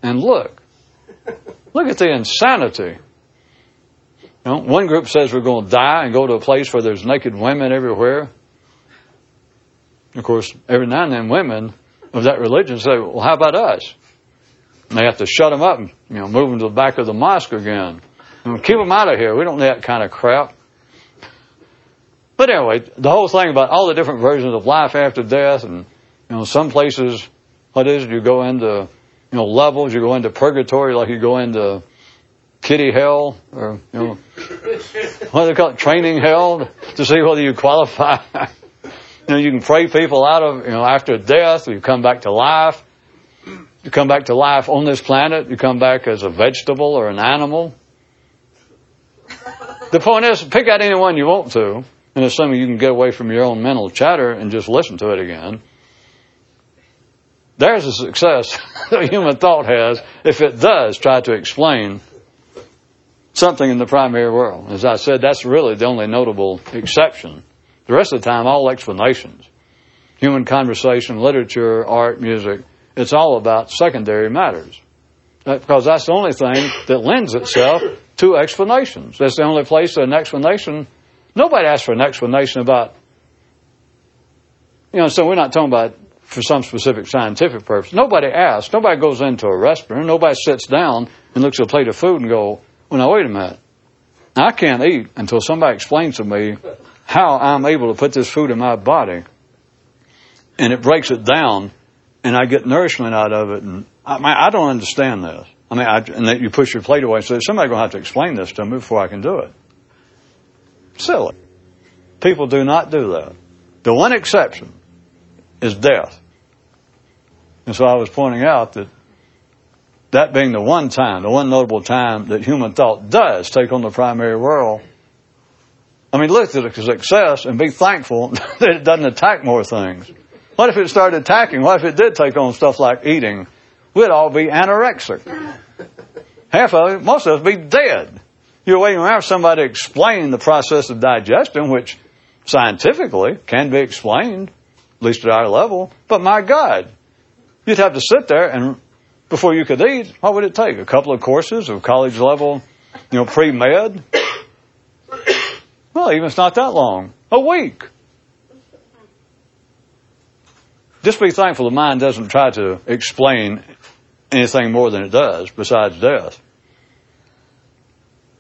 and look, look at the insanity. You know, one group says we're going to die and go to a place where there's naked women everywhere. Of course, every now and then women of that religion say, well, how about us? And they have to shut them up and you know move them to the back of the mosque again. And keep them out of here. We don't need that kind of crap. But anyway, the whole thing about all the different versions of life after death, and you know, some places, what is it? You go into you know levels. You go into purgatory, like you go into kitty hell, or you know, what do they call it? Training hell to see whether you qualify. you know, you can pray people out of you know after death. You come back to life. You come back to life on this planet, you come back as a vegetable or an animal. The point is, pick out any one you want to, and assuming you can get away from your own mental chatter and just listen to it again. There's a success that human thought has if it does try to explain something in the primary world. As I said, that's really the only notable exception. The rest of the time, all explanations. Human conversation, literature, art, music, it's all about secondary matters. Uh, because that's the only thing that lends itself to explanations. That's the only place that an explanation, nobody asks for an explanation about, you know, so we're not talking about for some specific scientific purpose. Nobody asks. Nobody goes into a restaurant. Nobody sits down and looks at a plate of food and go, well, now wait a minute. I can't eat until somebody explains to me how I'm able to put this food in my body. And it breaks it down and I get nourishment out of it. And I, mean, I don't understand this. I mean, I, and that you push your plate away say, somebody's going to have to explain this to me before I can do it. Silly. People do not do that. The one exception is death. And so I was pointing out that that being the one time, the one notable time that human thought does take on the primary world, I mean, look at the success and be thankful that it doesn't attack more things. What if it started attacking? What if it did take on stuff like eating? We'd all be anorexic. Half of it, most of us, be dead. You're waiting around for somebody to explain the process of digestion, which scientifically can be explained, at least at our level. But my God, you'd have to sit there and before you could eat, what would it take? A couple of courses of college level, you know, pre med? Well, even it's not that long. A week. Just be thankful the mind doesn't try to explain anything more than it does besides death.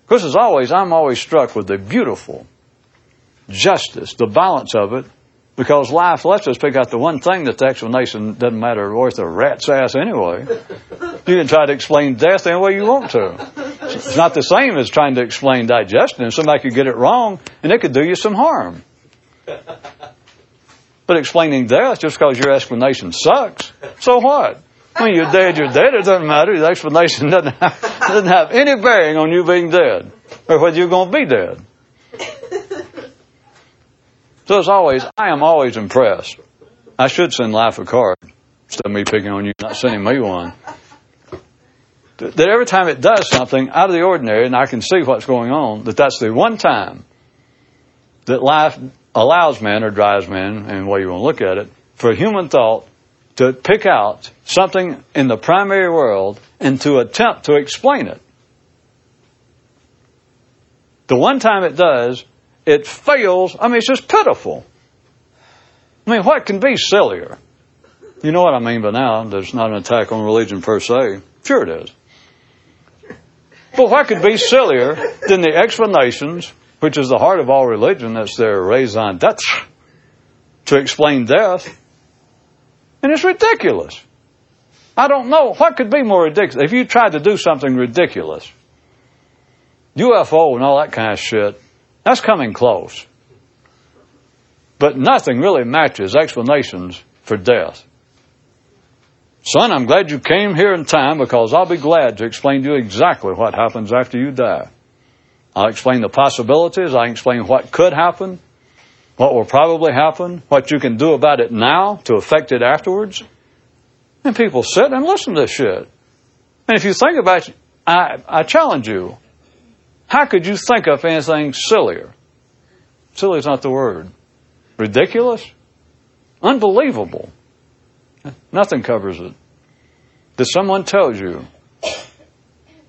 Because as always, I'm always struck with the beautiful justice, the balance of it, because life lets us pick out the one thing that the explanation doesn't matter worth a rat's ass anyway. You can try to explain death any way you want to. It's not the same as trying to explain digestion. Somebody could get it wrong, and it could do you some harm. But explaining death just because your explanation sucks, so what? When you're dead, you're dead. It doesn't matter. The explanation doesn't have, doesn't have any bearing on you being dead or whether you're going to be dead. So as always, I am always impressed. I should send life a card instead of me picking on you, not sending me one. That every time it does something out of the ordinary, and I can see what's going on, that that's the one time that life allows man or drives man, and way you want to look at it, for human thought to pick out something in the primary world and to attempt to explain it. The one time it does, it fails. I mean, it's just pitiful. I mean, what can be sillier? You know what I mean by now. There's not an attack on religion per se. Sure it is. But what could be sillier than the explanations, which is the heart of all religion, that's their raison d'etre, to explain death? And it's ridiculous. I don't know. What could be more ridiculous? If you tried to do something ridiculous, UFO and all that kind of shit, that's coming close. But nothing really matches explanations for death. Son, I'm glad you came here in time because I'll be glad to explain to you exactly what happens after you die. I'll explain the possibilities. I'll explain what could happen, what will probably happen, what you can do about it now to affect it afterwards. And people sit and listen to this shit. And if you think about it, I, I challenge you. How could you think of anything sillier? Silly is not the word. Ridiculous? Unbelievable. Nothing covers it. That someone tells you.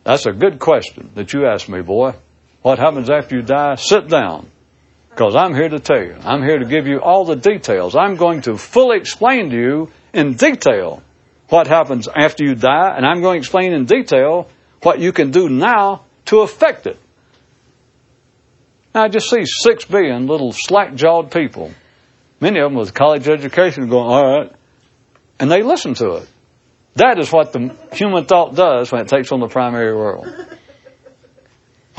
That's a good question that you asked me, boy. What happens after you die? Sit down. Because I'm here to tell you. I'm here to give you all the details. I'm going to fully explain to you in detail what happens after you die, and I'm going to explain in detail what you can do now to affect it. Now, I just see six billion little slack jawed people, many of them with college education, going, all right, and they listen to it. That is what the human thought does when it takes on the primary world.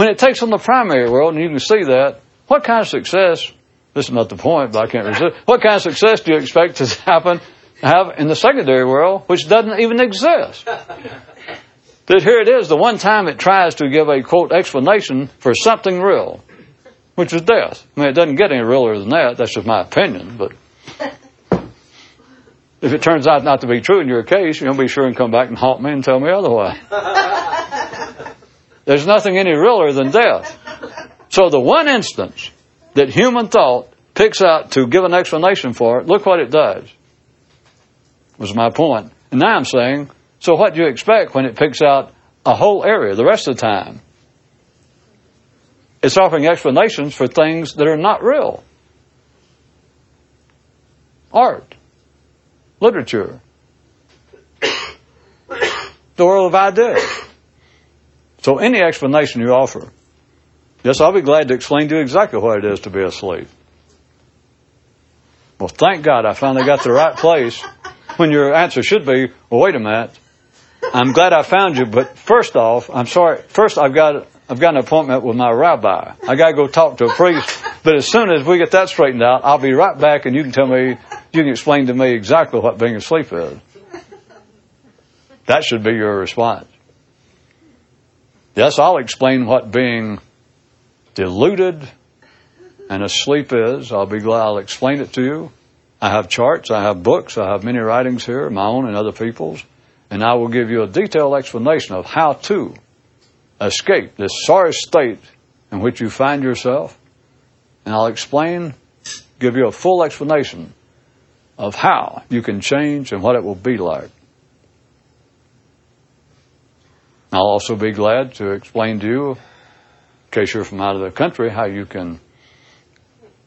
When it takes on the primary world, and you can see that, what kind of success, this is not the point, but I can't resist, what kind of success do you expect to happen, have in the secondary world, which doesn't even exist? That here it is, the one time it tries to give a quote explanation for something real, which is death. I mean, it doesn't get any realer than that. That's just my opinion, but if it turns out not to be true in your case, you'll be sure and come back and haunt me and tell me otherwise. There's nothing any realer than death. So the one instance that human thought picks out to give an explanation for it, look what it does. Was my point. And now I'm saying, so what do you expect when it picks out a whole area the rest of the time? It's offering explanations for things that are not real. Art literature, the world of ideas. So any explanation you offer, yes, I'll be glad to explain to you exactly what it is to be asleep. Well, thank God I finally got the right place when your answer should be, well, wait a minute. I'm glad I found you, but first off, I'm sorry. First, I've got I've got an appointment with my rabbi. I got to go talk to a priest. But as soon as we get that straightened out, I'll be right back, and you can tell me you can explain to me exactly what being asleep is. That should be your response. Yes, I'll explain what being deluded and asleep is. I'll be glad I'll explain it to you. I have charts, I have books, I have many writings here, my own and other people's, and I will give you a detailed explanation of how to escape this sorry state in which you find yourself. And I'll explain, give you a full explanation of how you can change and what it will be like. I'll also be glad to explain to you, in case you're from out of the country, how you can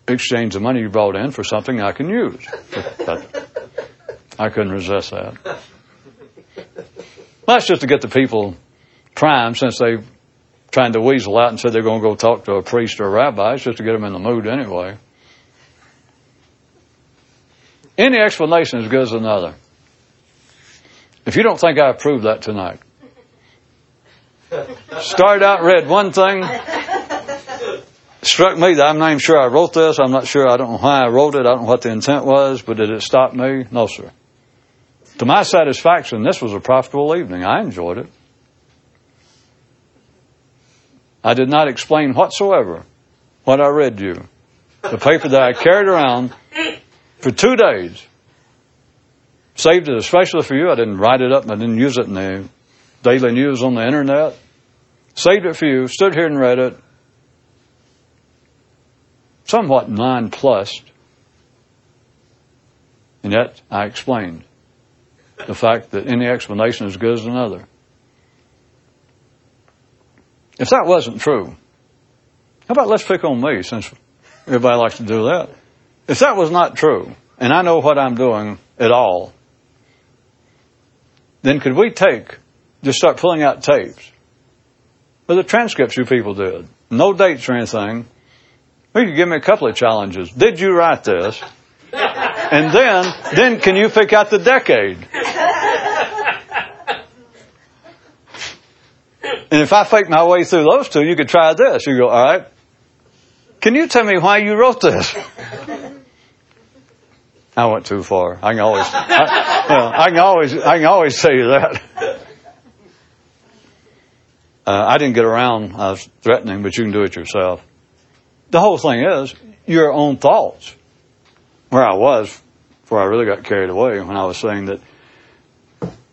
exchange the money you brought in for something I can use. I couldn't resist that. That's just to get the people primed since they trying to weasel out and said they're going to go talk to a priest or a rabbi. It's just to get them in the mood anyway. Any explanation is good as another. If you don't think I approved that tonight, started out, read one thing, struck me that I'm not even sure I wrote this. I'm not sure. I don't know why I wrote it. I don't know what the intent was, but did it stop me? No, sir. To my satisfaction, this was a profitable evening. I enjoyed it. I did not explain whatsoever what I read you. The paper that I carried around for two days. Saved it especially for you. I didn't write it up I didn't use it in the daily news on the internet. Saved it for you, stood here and read it. Somewhat nonplussed. And yet I explained the fact that any explanation is good as another. If that wasn't true, How about let's pick on me since everybody likes to do that? If that was not true, and I know what I'm doing at all, then could we take, just start pulling out tapes of the transcripts you people did? No dates or anything. You could give me a couple of challenges. Did you write this? And then, then can you pick out the decade? And if I fake my way through those two, you could try this. You go, all right. Can you tell me why you wrote this? I went too far. I can always, I, you know, I can always, I can always tell you that. Uh, I didn't get around. Was threatening, but you can do it yourself. The whole thing is your own thoughts. Where I was before I really got carried away when I was saying that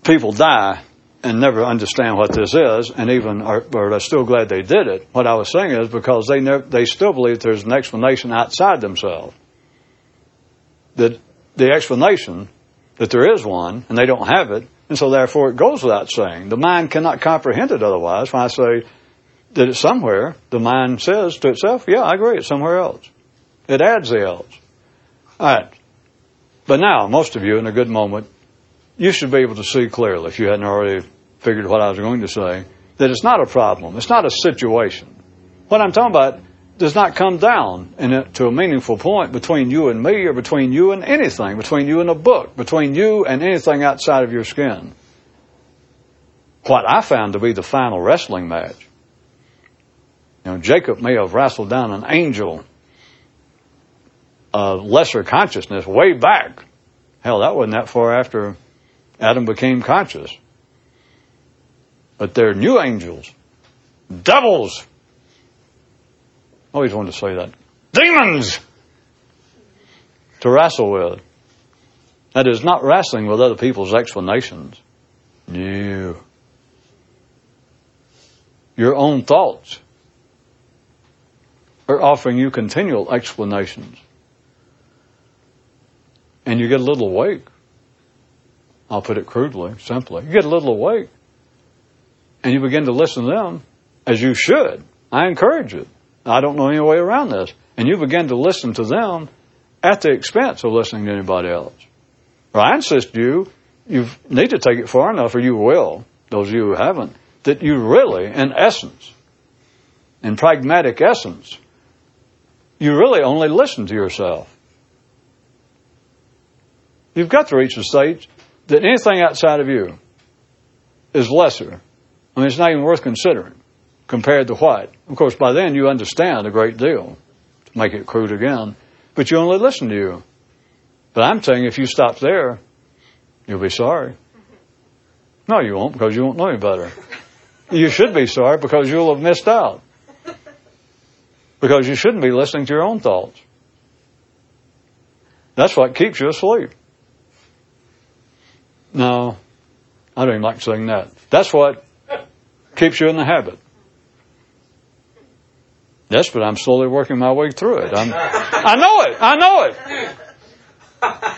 people die and never understand what this is, and even are, are still glad they did it. What I was saying is because they never, they still believe there's an explanation outside themselves. That the explanation that there is one, and they don't have it, and so therefore it goes without saying. The mind cannot comprehend it otherwise. When I say that it's somewhere, the mind says to itself, "Yeah, I agree, it's somewhere else." It adds the else. All right. But now, most of you, in a good moment, you should be able to see clearly, if you hadn't already figured what I was going to say, that it's not a problem. It's not a situation. What I'm talking about does not come down it, to a meaningful point between you and me or between you and anything, between you and a book, between you and anything outside of your skin. What I found to be the final wrestling match. You know, Jacob may have wrestled down an angel of lesser consciousness way back. Hell, that wasn't that far after Adam became conscious. But they're new angels, devils. I always wanted to say that. Demons to wrestle with. That is not wrestling with other people's explanations. No. Your own thoughts are offering you continual explanations. And you get a little awake. I'll put it crudely, simply. You get a little awake and you begin to listen to them as you should. I encourage it. I don't know any way around this. And you begin to listen to them at the expense of listening to anybody else. Or I insist you, you need to take it far enough, or you will, those of you who haven't, that you really, in essence, in pragmatic essence, you really only listen to yourself. You've got to reach a state that anything outside of you is lesser. I mean, it's not even worth considering compared to what? Of course, by then you understand a great deal, to make it crude again, but you only listen to you. But I'm saying if you stop there, you'll be sorry. No, you won't because you won't know any better. You should be sorry because you'll have missed out. Because you shouldn't be listening to your own thoughts. That's what keeps you asleep. No, I don't even like saying that. That's what keeps you in the habit. Yes, but I'm slowly working my way through it. I'm, I know it. I know it.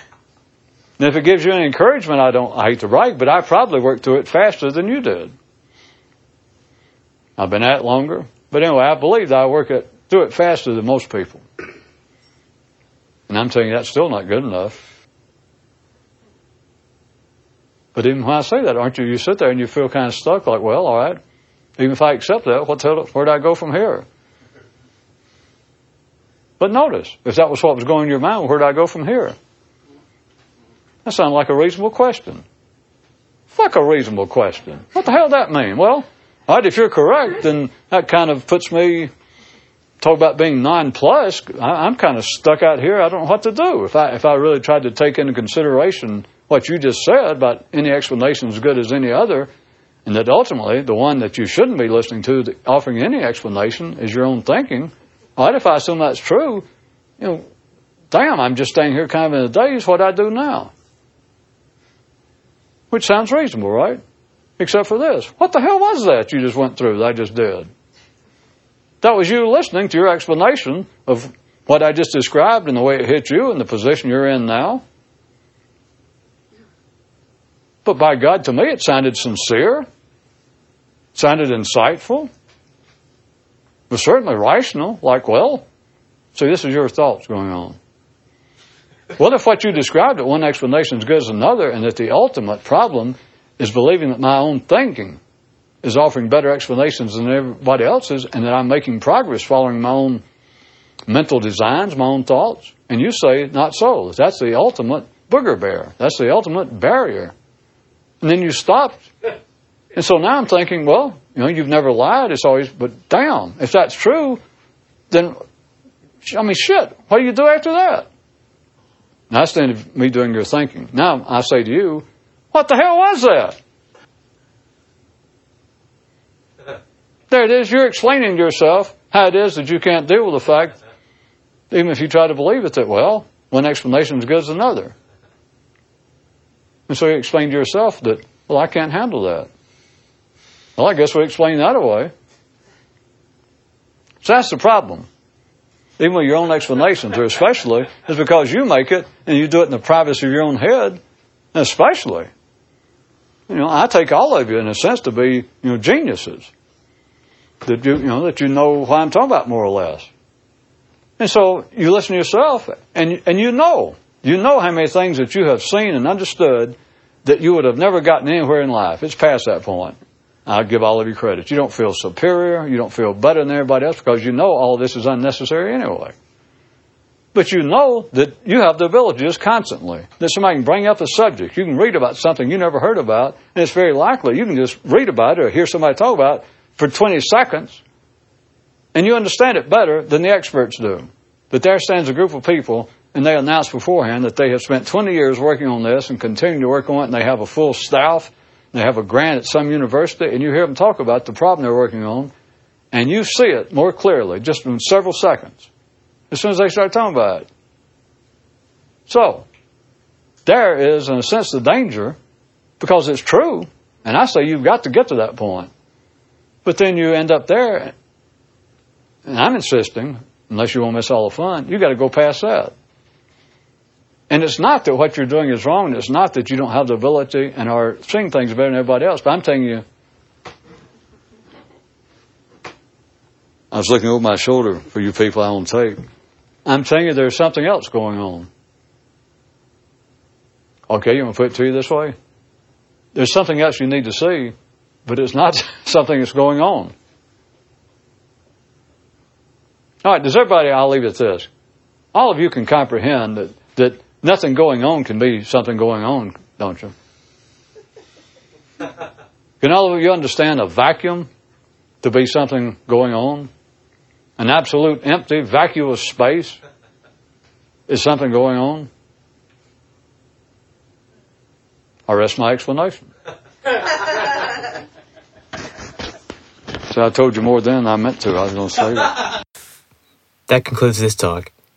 And if it gives you any encouragement, I don't. I hate to brag, but I probably worked through it faster than you did. I've been at it longer, but anyway, I believe that I work it through it faster than most people. And I'm telling you, that's still not good enough. But even when I say that, aren't you? You sit there and you feel kind of stuck, like, well, all right. Even if I accept that, what where do I go from here? But notice, if that was what was going in your mind, where do I go from here? That sounds like a reasonable question. Fuck a reasonable question. What the hell does that mean? Well, right, if you're correct, then that kind of puts me, talk about being nonplussed. I'm kind of stuck out here. I don't know what to do. If I, if I really tried to take into consideration what you just said about any explanation as good as any other, and that ultimately the one that you shouldn't be listening to, offering any explanation, is your own thinking, what if I assume that's true? You know, damn, I'm just staying here kind of in a daze. What I do now? Which sounds reasonable, right? Except for this. What the hell was that you just went through that I just did? That was you listening to your explanation of what I just described and the way it hit you and the position you're in now. But by God, to me, it sounded sincere, sounded insightful but certainly rational, like, well, see, this is your thoughts going on. What if what you described that one explanation is good as another, and that the ultimate problem is believing that my own thinking is offering better explanations than everybody else's, and that I'm making progress following my own mental designs, my own thoughts? And you say, not so. That's the ultimate booger bear. That's the ultimate barrier. And then you stopped. And so now I'm thinking, well, you know, you've never lied. It's always, but damn, if that's true, then, I mean, shit, what do you do after that? that's the end of me doing your thinking. Now I say to you, what the hell was that? There it is. You're explaining to yourself how it is that you can't deal with the fact, even if you try to believe it, that, well, one explanation is good as another. And so you explain to yourself that, well, I can't handle that. Well, I guess we explain that away. So that's the problem. Even with your own explanations, or especially, is because you make it and you do it in the privacy of your own head, especially. You know, I take all of you in a sense to be, you know, geniuses. That you, you know, that you know what I'm talking about more or less. And so you listen to yourself and, and you know, you know how many things that you have seen and understood that you would have never gotten anywhere in life. It's past that point. I'll give all of you credit. You don't feel superior. You don't feel better than everybody else because you know all this is unnecessary anyway. But you know that you have the ability just constantly that somebody can bring up a subject. You can read about something you never heard about, and it's very likely you can just read about it or hear somebody talk about it for 20 seconds, and you understand it better than the experts do. But there stands a group of people, and they announce beforehand that they have spent 20 years working on this and continue to work on it, and they have a full staff they have a grant at some university, and you hear them talk about the problem they're working on, and you see it more clearly just in several seconds as soon as they start talking about it. So, there is, in a sense, the danger because it's true, and I say you've got to get to that point. But then you end up there, and I'm insisting, unless you want to miss all the fun, you've got to go past that. And it's not that what you're doing is wrong. It's not that you don't have the ability and are seeing things better than everybody else. But I'm telling you, I was looking over my shoulder for you people on tape. I'm telling you there's something else going on. Okay, you want to put it to you this way? There's something else you need to see, but it's not something that's going on. All right, does everybody, I'll leave it this. All of you can comprehend that, that Nothing going on can be something going on, don't you? Can all of you understand a vacuum to be something going on? An absolute empty, vacuous space is something going on? I rest my explanation. so I told you more than I meant to. I was going to say that. That concludes this talk.